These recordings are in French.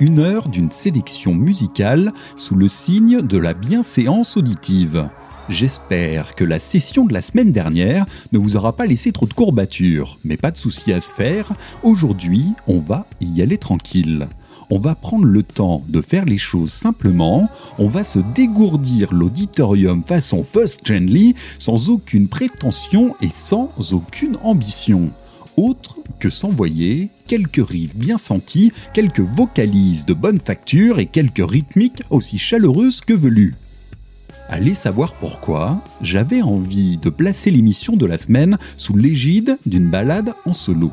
une heure d'une sélection musicale sous le signe de la bienséance auditive. J'espère que la session de la semaine dernière ne vous aura pas laissé trop de courbatures, mais pas de soucis à se faire, aujourd'hui on va y aller tranquille. On va prendre le temps de faire les choses simplement, on va se dégourdir l'auditorium façon First Gently sans aucune prétention et sans aucune ambition autre que s'envoyer quelques rives bien senties, quelques vocalises de bonne facture et quelques rythmiques aussi chaleureuses que velues. Allez savoir pourquoi, j'avais envie de placer l'émission de la semaine sous l'égide d'une balade en solo.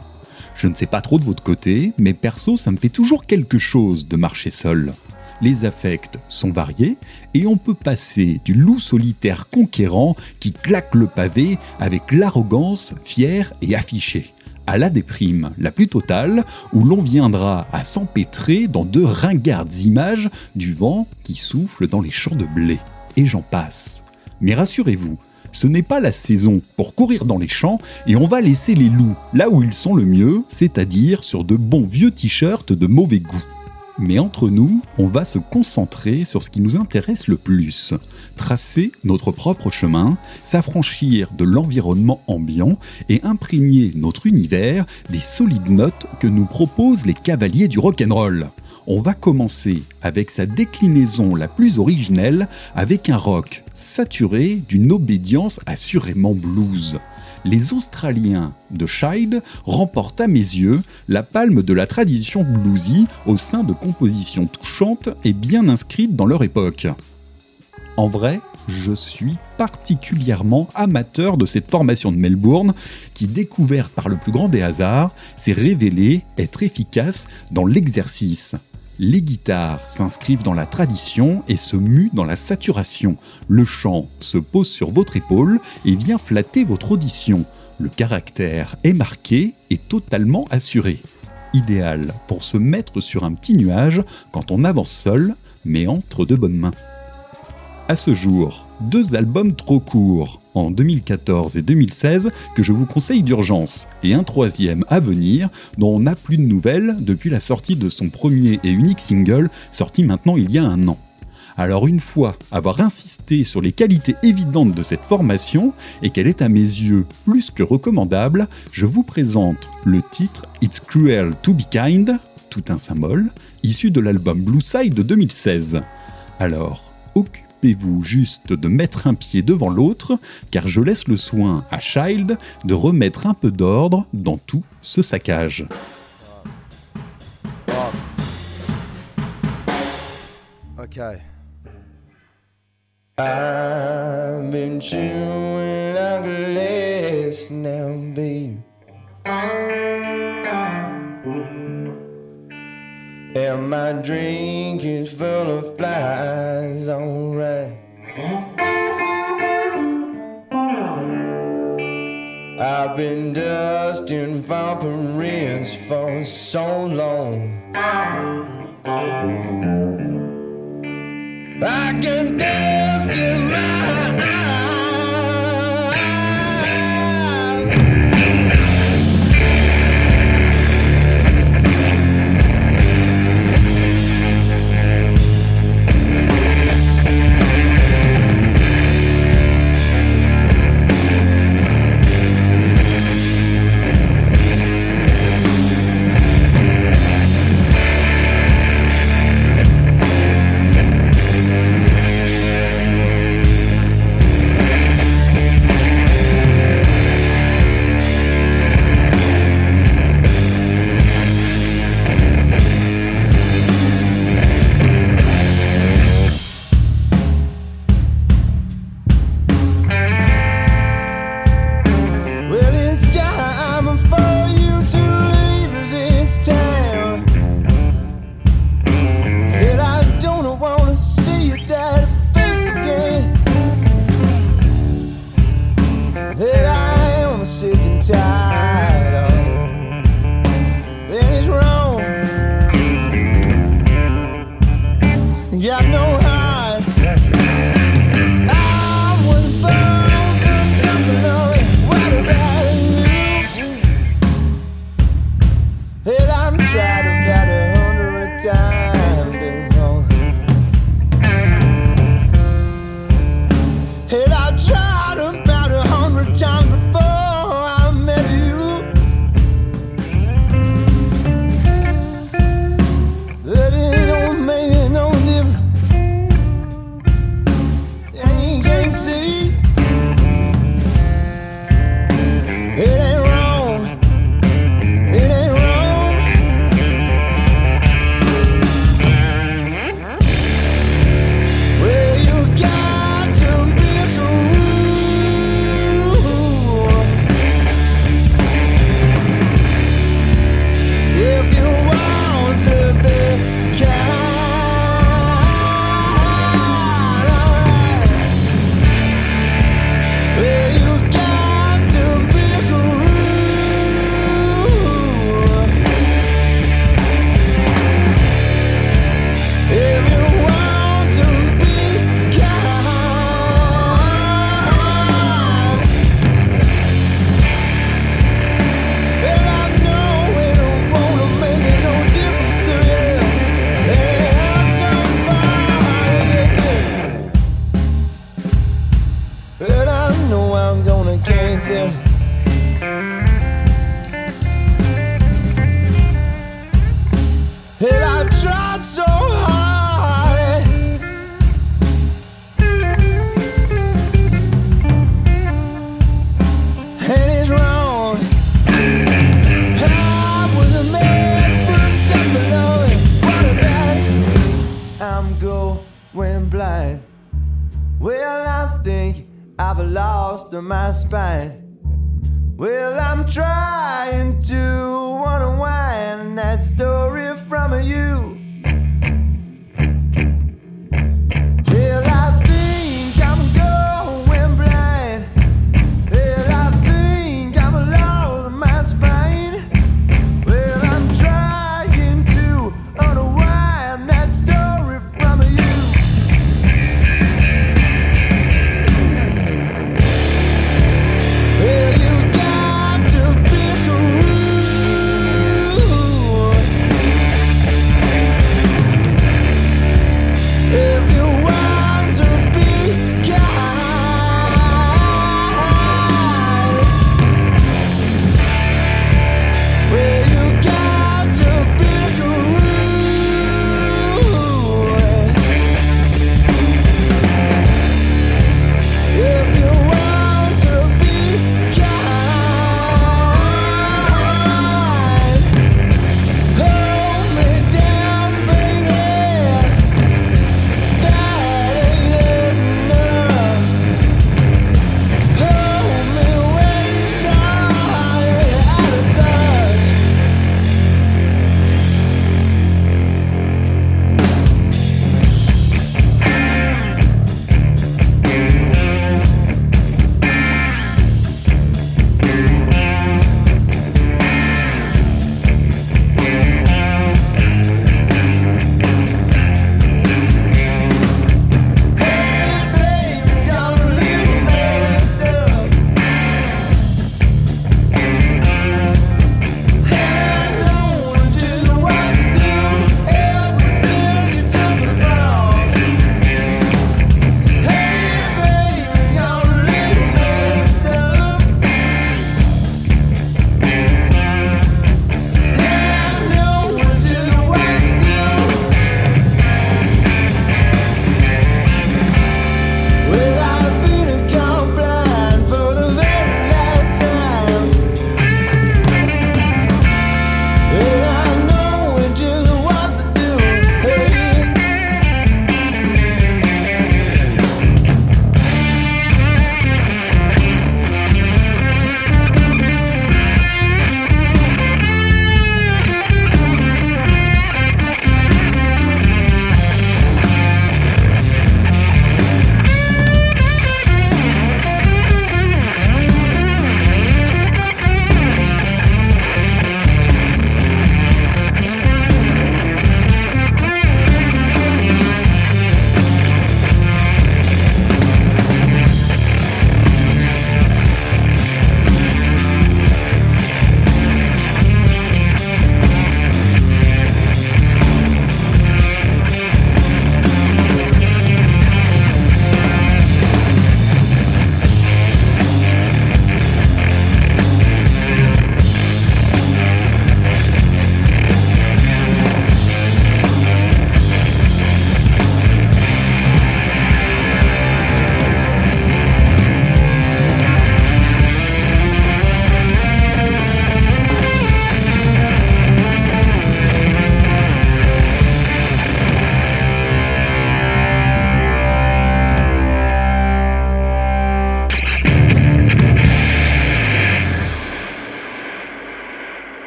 Je ne sais pas trop de votre côté, mais perso, ça me fait toujours quelque chose de marcher seul. Les affects sont variés et on peut passer du loup solitaire conquérant qui claque le pavé avec l'arrogance fière et affichée à la déprime la plus totale, où l'on viendra à s'empêtrer dans de ringardes images du vent qui souffle dans les champs de blé. Et j'en passe. Mais rassurez-vous, ce n'est pas la saison pour courir dans les champs et on va laisser les loups là où ils sont le mieux, c'est-à-dire sur de bons vieux t-shirts de mauvais goût. Mais entre nous, on va se concentrer sur ce qui nous intéresse le plus. Tracer notre propre chemin, s'affranchir de l'environnement ambiant et imprégner notre univers des solides notes que nous proposent les cavaliers du rock'n'roll. On va commencer avec sa déclinaison la plus originelle avec un rock saturé d'une obédience assurément blues les Australiens de Child remportent à mes yeux la palme de la tradition bluesy au sein de compositions touchantes et bien inscrites dans leur époque. En vrai, je suis particulièrement amateur de cette formation de Melbourne qui, découverte par le plus grand des hasards, s'est révélée être efficace dans l'exercice. Les guitares s'inscrivent dans la tradition et se muent dans la saturation. Le chant se pose sur votre épaule et vient flatter votre audition. Le caractère est marqué et totalement assuré. Idéal pour se mettre sur un petit nuage quand on avance seul, mais entre de bonnes mains. À ce jour, deux albums trop courts, en 2014 et 2016, que je vous conseille d'urgence, et un troisième à venir, dont on n'a plus de nouvelles depuis la sortie de son premier et unique single, sorti maintenant il y a un an. Alors une fois avoir insisté sur les qualités évidentes de cette formation et qu'elle est à mes yeux plus que recommandable, je vous présente le titre It's Cruel to Be Kind, tout un symbole, issu de l'album Blue Side de 2016. Alors, occupez vous juste de mettre un pied devant l'autre, car je laisse le soin à Child de remettre un peu d'ordre dans tout ce saccage. Okay. I've been chewing like a now, babe. And my drink is full of flies, alright. I've been dusting vampires for so long. I can dust in my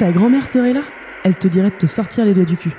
Ta grand-mère serait là? Elle te dirait de te sortir les doigts du cul.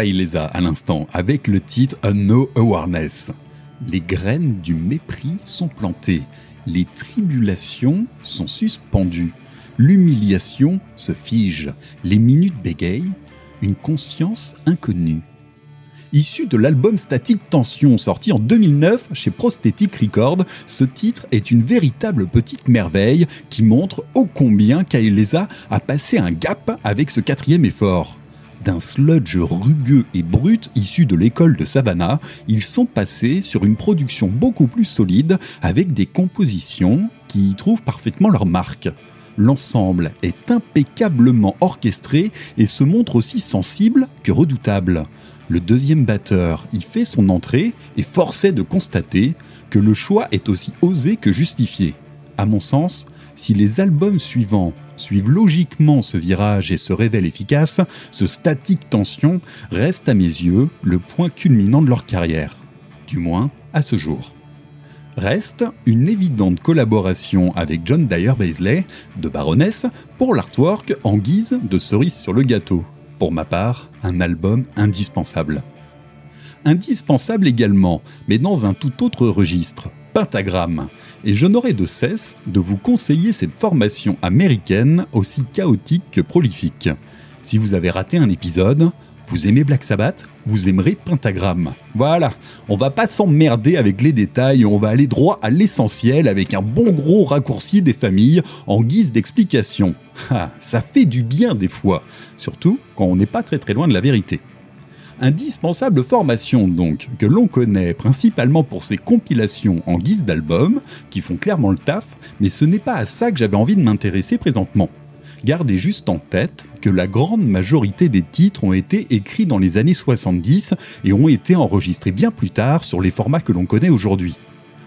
Kailesa à l'instant avec le titre A No Awareness. Les graines du mépris sont plantées, les tribulations sont suspendues, l'humiliation se fige, les minutes bégayent, une conscience inconnue. Issu de l'album Static Tension sorti en 2009 chez Prosthetic Record, ce titre est une véritable petite merveille qui montre ô combien Kailesa a passé un gap avec ce quatrième effort. D'un sludge rugueux et brut issu de l'école de Savannah, ils sont passés sur une production beaucoup plus solide avec des compositions qui y trouvent parfaitement leur marque. L'ensemble est impeccablement orchestré et se montre aussi sensible que redoutable. Le deuxième batteur y fait son entrée et forçait de constater que le choix est aussi osé que justifié. À mon sens, si les albums suivants suivent logiquement ce virage et se révèlent efficaces, ce statique tension reste à mes yeux le point culminant de leur carrière. Du moins, à ce jour. Reste une évidente collaboration avec John Dyer Baisley de Baroness pour l'artwork en guise de cerise sur le gâteau pour ma part, un album indispensable. Indispensable également, mais dans un tout autre registre, Pentagramme. Et je n'aurai de cesse de vous conseiller cette formation américaine aussi chaotique que prolifique. Si vous avez raté un épisode, vous aimez Black Sabbath Vous aimerez Pentagram. Voilà, on va pas s'emmerder avec les détails, on va aller droit à l'essentiel avec un bon gros raccourci des familles en guise d'explication. Ah, ça fait du bien des fois, surtout quand on n'est pas très très loin de la vérité. Indispensable formation donc, que l'on connaît principalement pour ses compilations en guise d'album, qui font clairement le taf, mais ce n'est pas à ça que j'avais envie de m'intéresser présentement gardez juste en tête que la grande majorité des titres ont été écrits dans les années 70 et ont été enregistrés bien plus tard sur les formats que l'on connaît aujourd'hui.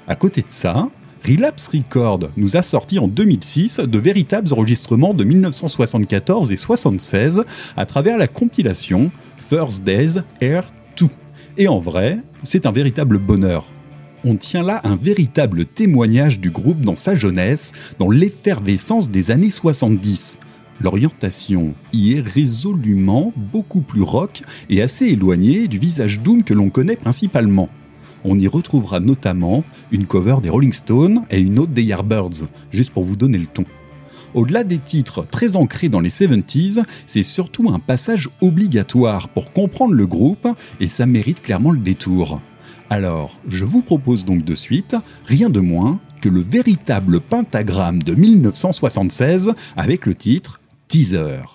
À côté de ça, Relapse Record nous a sorti en 2006 de véritables enregistrements de 1974 et 76 à travers la compilation First Days Air 2. Et en vrai, c'est un véritable bonheur on tient là un véritable témoignage du groupe dans sa jeunesse, dans l'effervescence des années 70. L'orientation y est résolument beaucoup plus rock et assez éloignée du visage doom que l'on connaît principalement. On y retrouvera notamment une cover des Rolling Stones et une autre des Yardbirds, juste pour vous donner le ton. Au-delà des titres très ancrés dans les 70s, c'est surtout un passage obligatoire pour comprendre le groupe et ça mérite clairement le détour. Alors, je vous propose donc de suite rien de moins que le véritable pentagramme de 1976 avec le titre Teaser.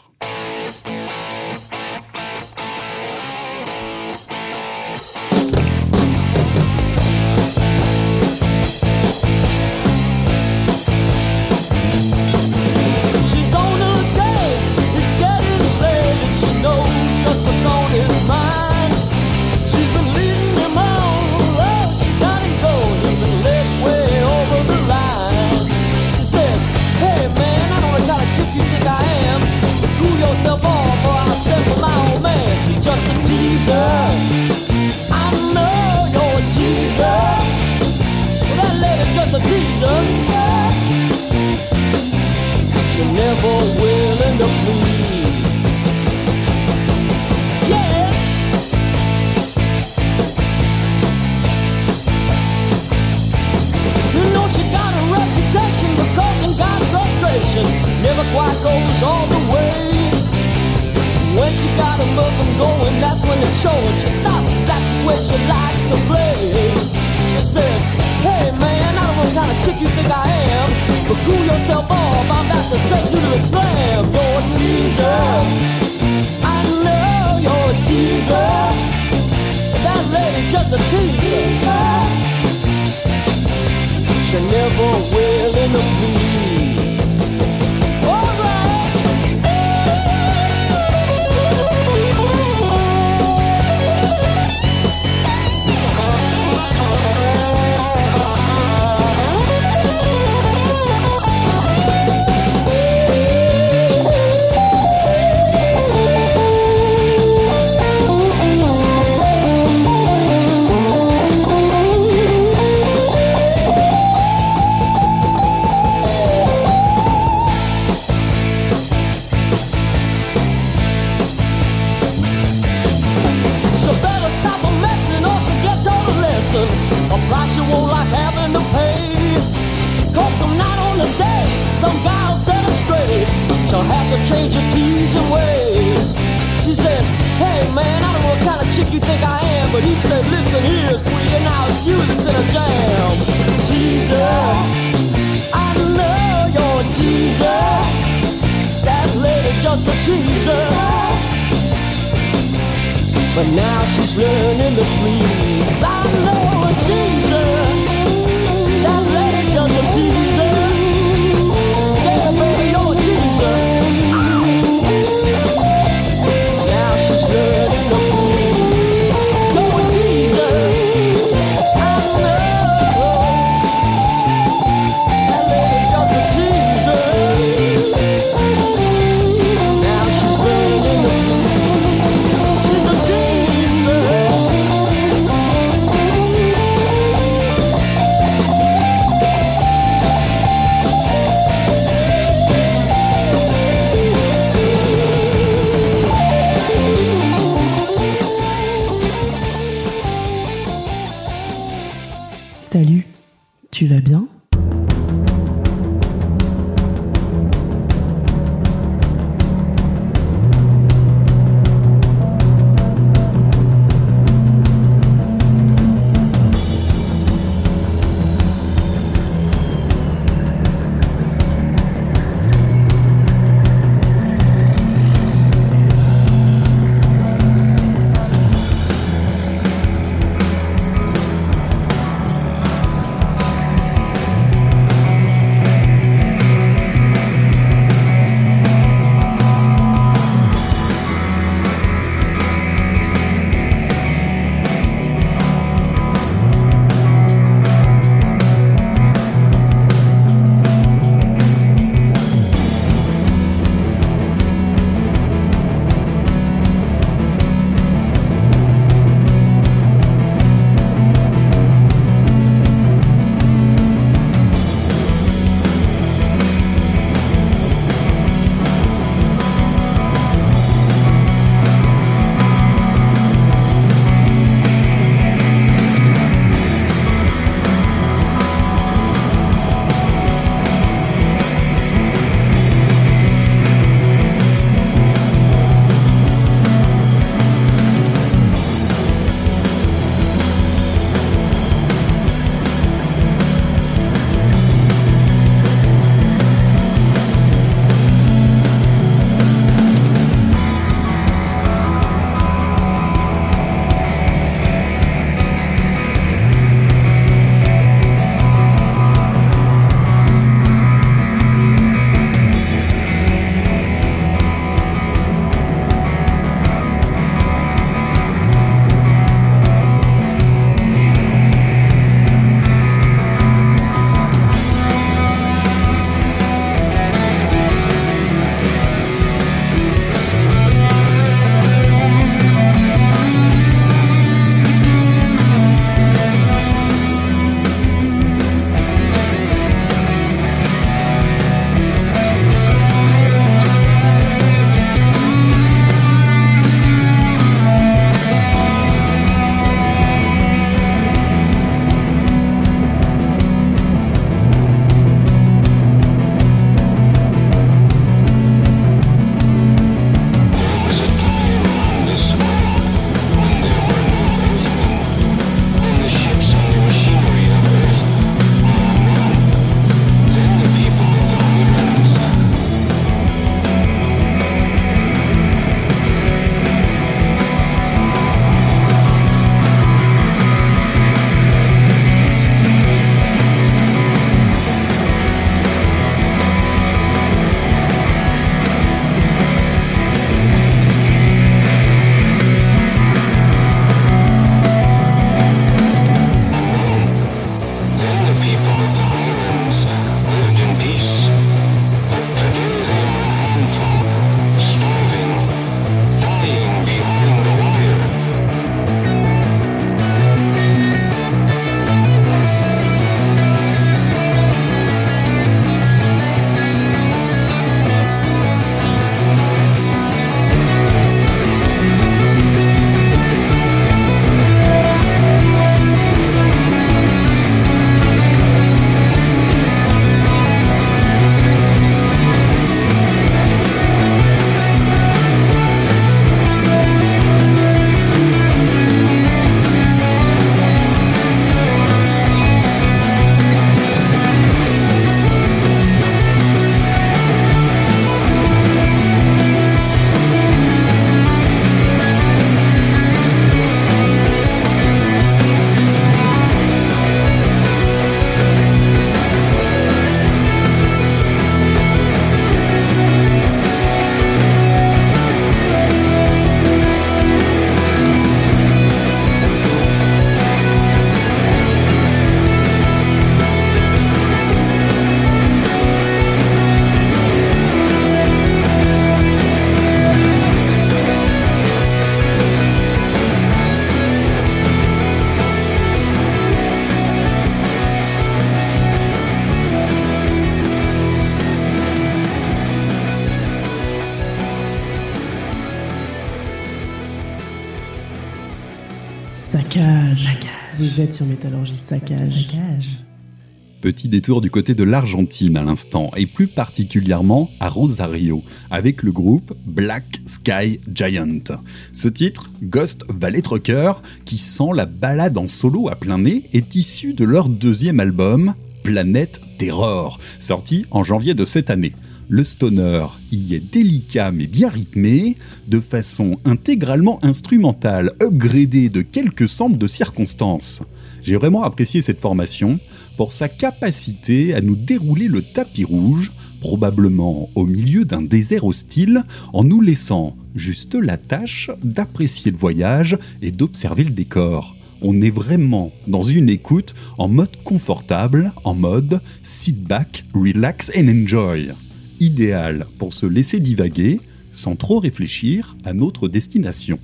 But he said, listen here, sweetie, and I'll use it in a jam. Teaser, I you're a teaser. That lady just a teaser. But now she's learning to please. Vous êtes sur Métallurgie Saccage. Petit détour du côté de l'Argentine à l'instant, et plus particulièrement à Rosario, avec le groupe Black Sky Giant. Ce titre, Ghost Valley Trucker, qui sent la balade en solo à plein nez, est issu de leur deuxième album, Planète Terror, sorti en janvier de cette année. Le stoner y est délicat mais bien rythmé, de façon intégralement instrumentale, upgradée de quelques samples de circonstances. J'ai vraiment apprécié cette formation pour sa capacité à nous dérouler le tapis rouge, probablement au milieu d'un désert hostile, en nous laissant juste la tâche d'apprécier le voyage et d'observer le décor. On est vraiment dans une écoute en mode confortable, en mode sit back, relax and enjoy idéal pour se laisser divaguer sans trop réfléchir à notre destination.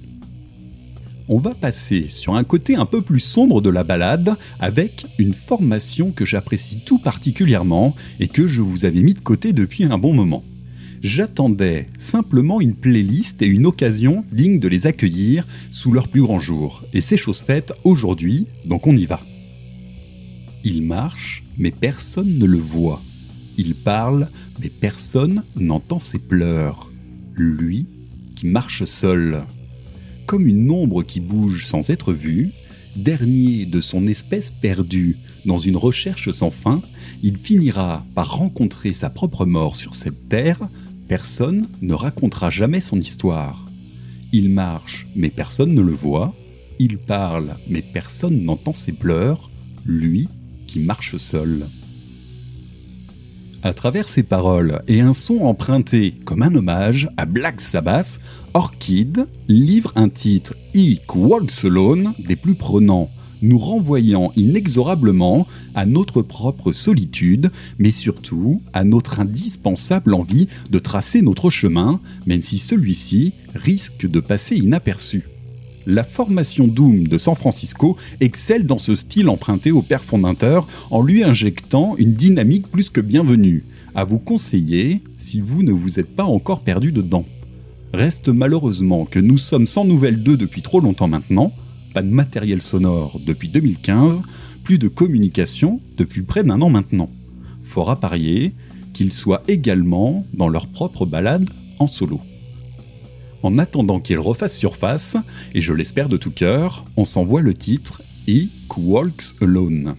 On va passer sur un côté un peu plus sombre de la balade avec une formation que j'apprécie tout particulièrement et que je vous avais mis de côté depuis un bon moment. J'attendais simplement une playlist et une occasion digne de les accueillir sous leur plus grand jour. Et c'est chose faite aujourd'hui, donc on y va. Il marche, mais personne ne le voit. Il parle, mais personne n'entend ses pleurs. Lui qui marche seul. Comme une ombre qui bouge sans être vue, dernier de son espèce perdue dans une recherche sans fin, il finira par rencontrer sa propre mort sur cette terre, personne ne racontera jamais son histoire. Il marche, mais personne ne le voit, il parle, mais personne n'entend ses pleurs, lui qui marche seul. À travers ses paroles et un son emprunté comme un hommage à Black Sabbath, Orchid livre un titre He Walks des plus prenants, nous renvoyant inexorablement à notre propre solitude, mais surtout à notre indispensable envie de tracer notre chemin, même si celui-ci risque de passer inaperçu la formation Doom de San Francisco excelle dans ce style emprunté au père fondateur en lui injectant une dynamique plus que bienvenue, à vous conseiller si vous ne vous êtes pas encore perdu dedans. Reste malheureusement que nous sommes sans nouvelles d'eux depuis trop longtemps maintenant, pas de matériel sonore depuis 2015, plus de communication depuis près d'un an maintenant. Fort à parier qu'ils soient également dans leur propre balade en solo. En attendant qu'il refasse surface, et je l'espère de tout cœur, on s'envoie le titre He Walks Alone.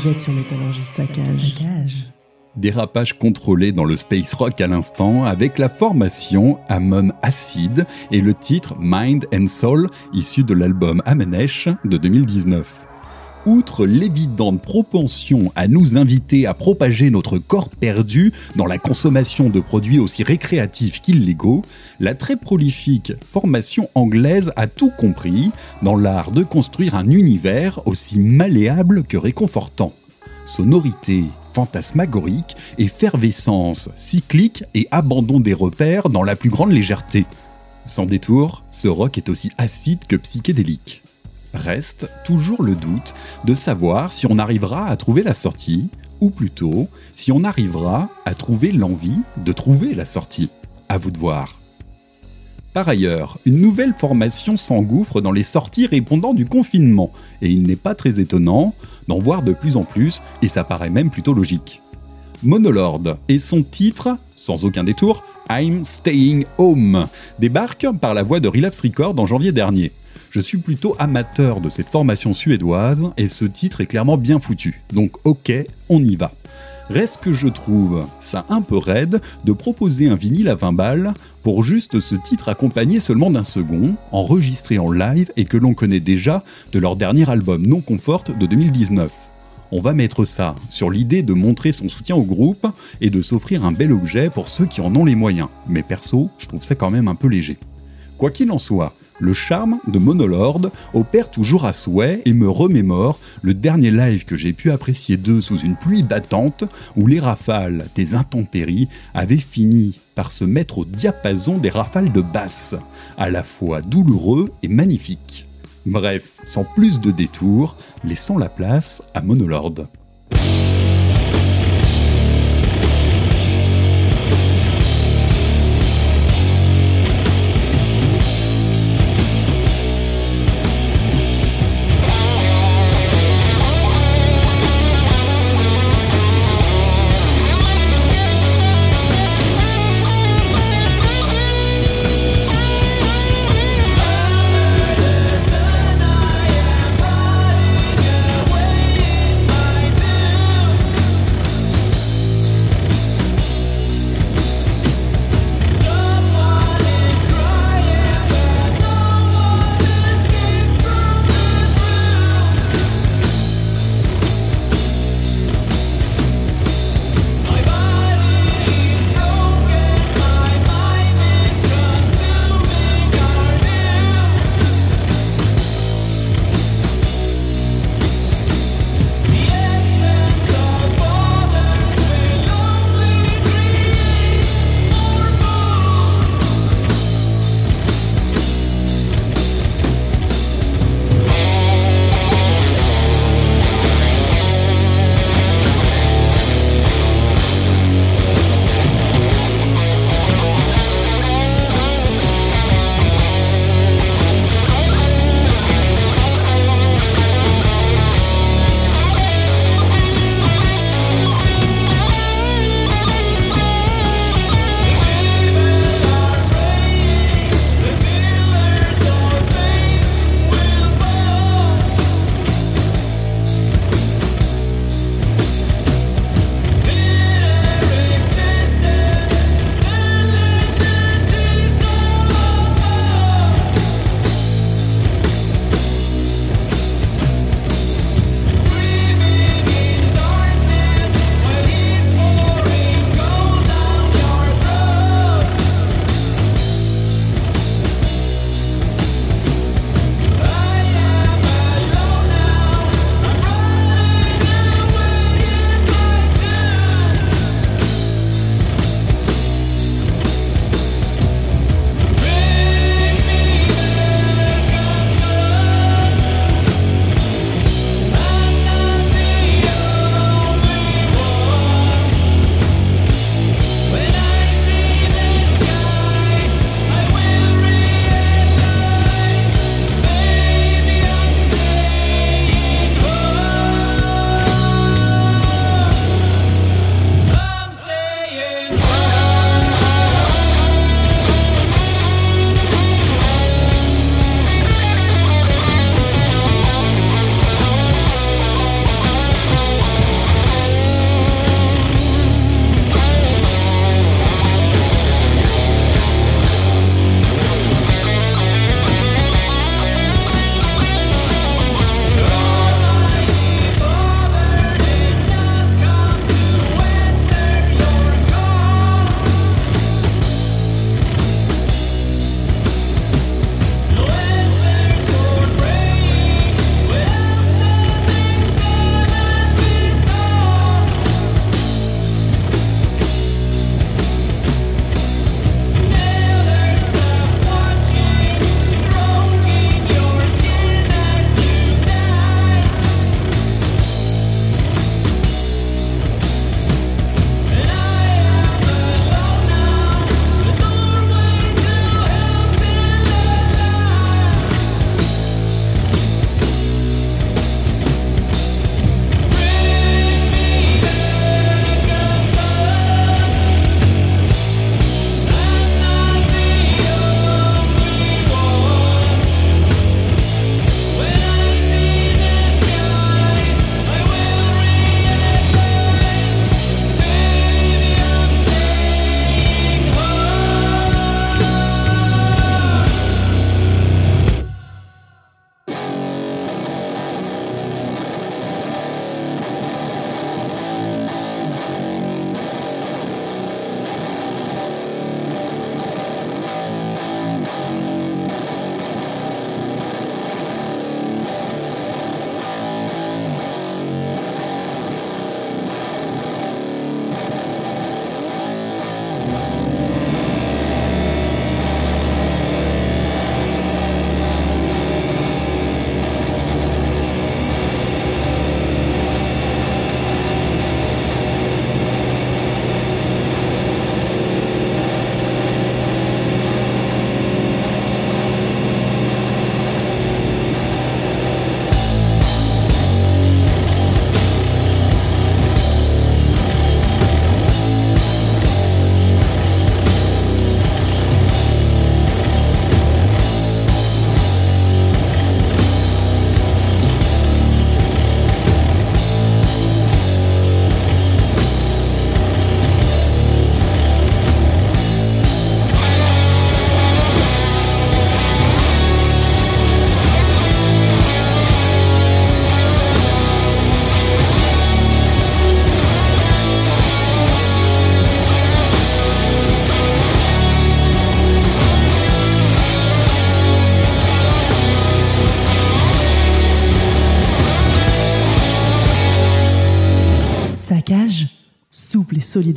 Vous êtes sur Métallurgie Saccage. Saccage. Dérapage contrôlé dans le space rock à l'instant avec la formation Amon Acid et le titre Mind and Soul issu de l'album Amenesh de 2019. Outre l'évidente propension à nous inviter à propager notre corps perdu dans la consommation de produits aussi récréatifs qu'illégaux, la très prolifique formation anglaise a tout compris dans l'art de construire un univers aussi malléable que réconfortant. Sonorité, fantasmagorique, effervescence, cyclique et abandon des repères dans la plus grande légèreté. Sans détour, ce rock est aussi acide que psychédélique. Reste toujours le doute de savoir si on arrivera à trouver la sortie, ou plutôt si on arrivera à trouver l'envie de trouver la sortie. À vous de voir. Par ailleurs, une nouvelle formation s'engouffre dans les sorties répondant du confinement, et il n'est pas très étonnant d'en voir de plus en plus, et ça paraît même plutôt logique. Monolord et son titre, sans aucun détour, I'm Staying Home, débarque par la voix de Relapse Record en janvier dernier. Je suis plutôt amateur de cette formation suédoise et ce titre est clairement bien foutu. Donc ok, on y va. Reste que je trouve ça un peu raide de proposer un vinyle à 20 balles pour juste ce titre accompagné seulement d'un second, enregistré en live et que l'on connaît déjà de leur dernier album Non Comfort de 2019. On va mettre ça sur l'idée de montrer son soutien au groupe et de s'offrir un bel objet pour ceux qui en ont les moyens. Mais perso, je trouve ça quand même un peu léger. Quoi qu'il en soit, le charme de Monolord opère toujours à souhait et me remémore le dernier live que j'ai pu apprécier d'eux sous une pluie battante où les rafales des intempéries avaient fini par se mettre au diapason des rafales de basse, à la fois douloureux et magnifique. Bref, sans plus de détours, laissons la place à Monolord.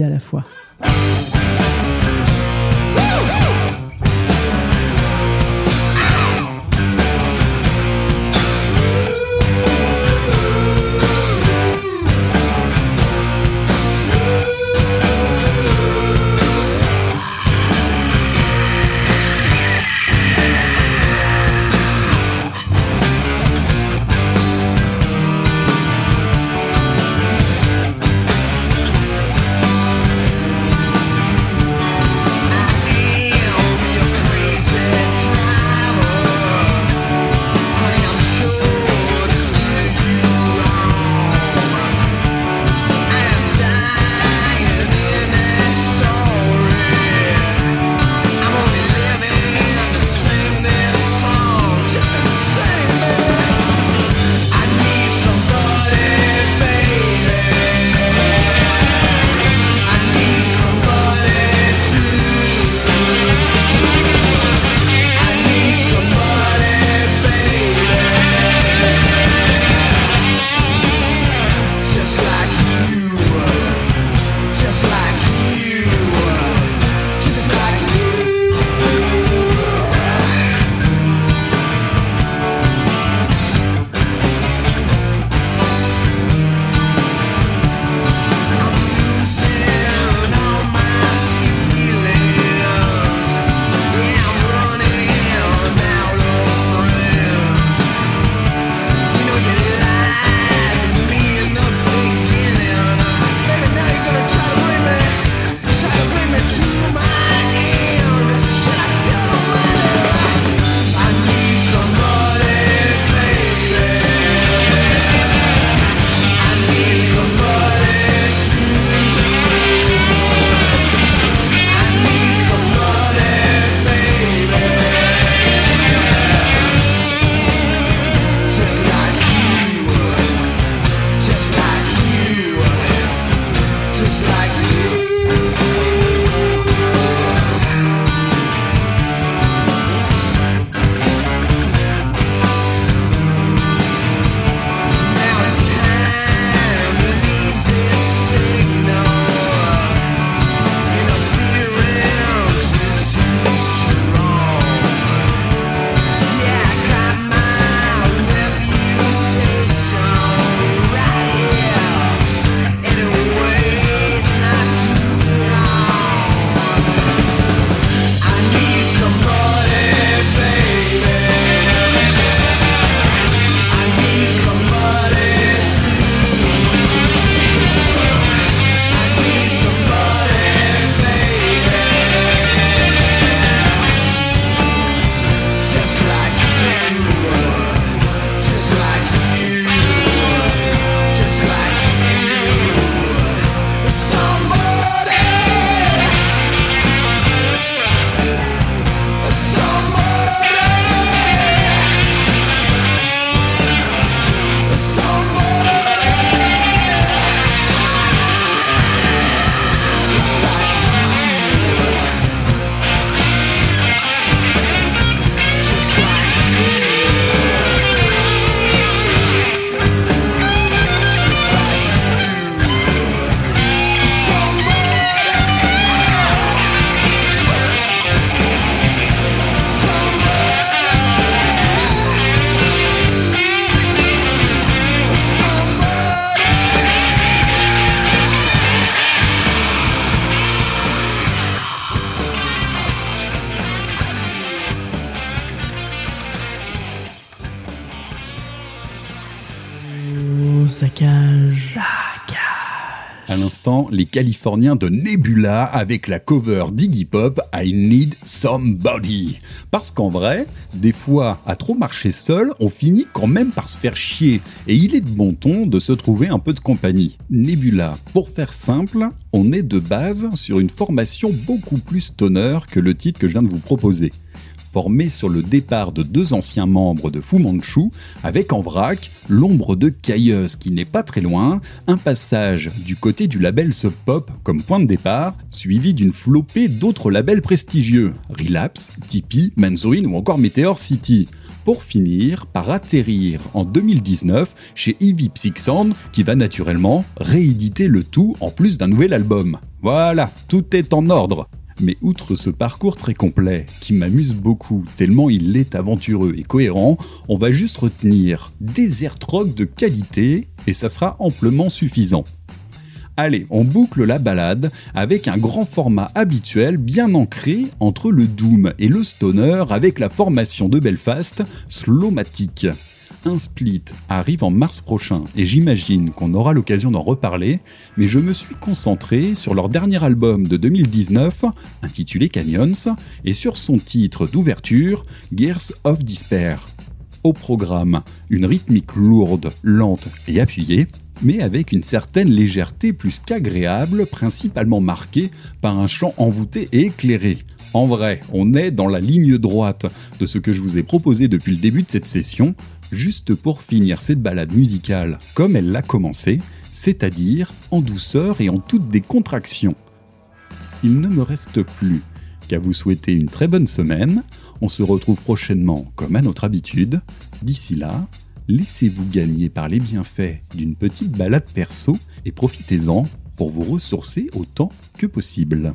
À la fois. Les Californiens de Nebula avec la cover d'Iggy Pop I Need Somebody. Parce qu'en vrai, des fois, à trop marcher seul, on finit quand même par se faire chier. Et il est de bon ton de se trouver un peu de compagnie. Nebula, pour faire simple, on est de base sur une formation beaucoup plus stoner que le titre que je viens de vous proposer. Formé sur le départ de deux anciens membres de Fu Manchu, avec en vrac l'ombre de Cailleuse qui n'est pas très loin, un passage du côté du label Sub Pop comme point de départ, suivi d'une flopée d'autres labels prestigieux, Relapse, Tipeee, Manzoin ou encore Meteor City. pour finir par atterrir en 2019 chez Ivy Psixand qui va naturellement rééditer le tout en plus d'un nouvel album. Voilà, tout est en ordre. Mais outre ce parcours très complet, qui m'amuse beaucoup tellement il est aventureux et cohérent, on va juste retenir Desert Rock de qualité et ça sera amplement suffisant. Allez, on boucle la balade avec un grand format habituel bien ancré entre le doom et le stoner avec la formation de Belfast Slowmatic. Un split arrive en mars prochain et j'imagine qu'on aura l'occasion d'en reparler, mais je me suis concentré sur leur dernier album de 2019 intitulé Canyons et sur son titre d'ouverture Gears of Despair. Au programme, une rythmique lourde, lente et appuyée, mais avec une certaine légèreté plus qu'agréable, principalement marquée par un chant envoûté et éclairé. En vrai, on est dans la ligne droite de ce que je vous ai proposé depuis le début de cette session, juste pour finir cette balade musicale comme elle l'a commencé, c'est-à-dire en douceur et en toute décontraction. Il ne me reste plus qu'à vous souhaiter une très bonne semaine. On se retrouve prochainement comme à notre habitude. D'ici là, laissez-vous gagner par les bienfaits d'une petite balade perso et profitez-en pour vous ressourcer autant que possible.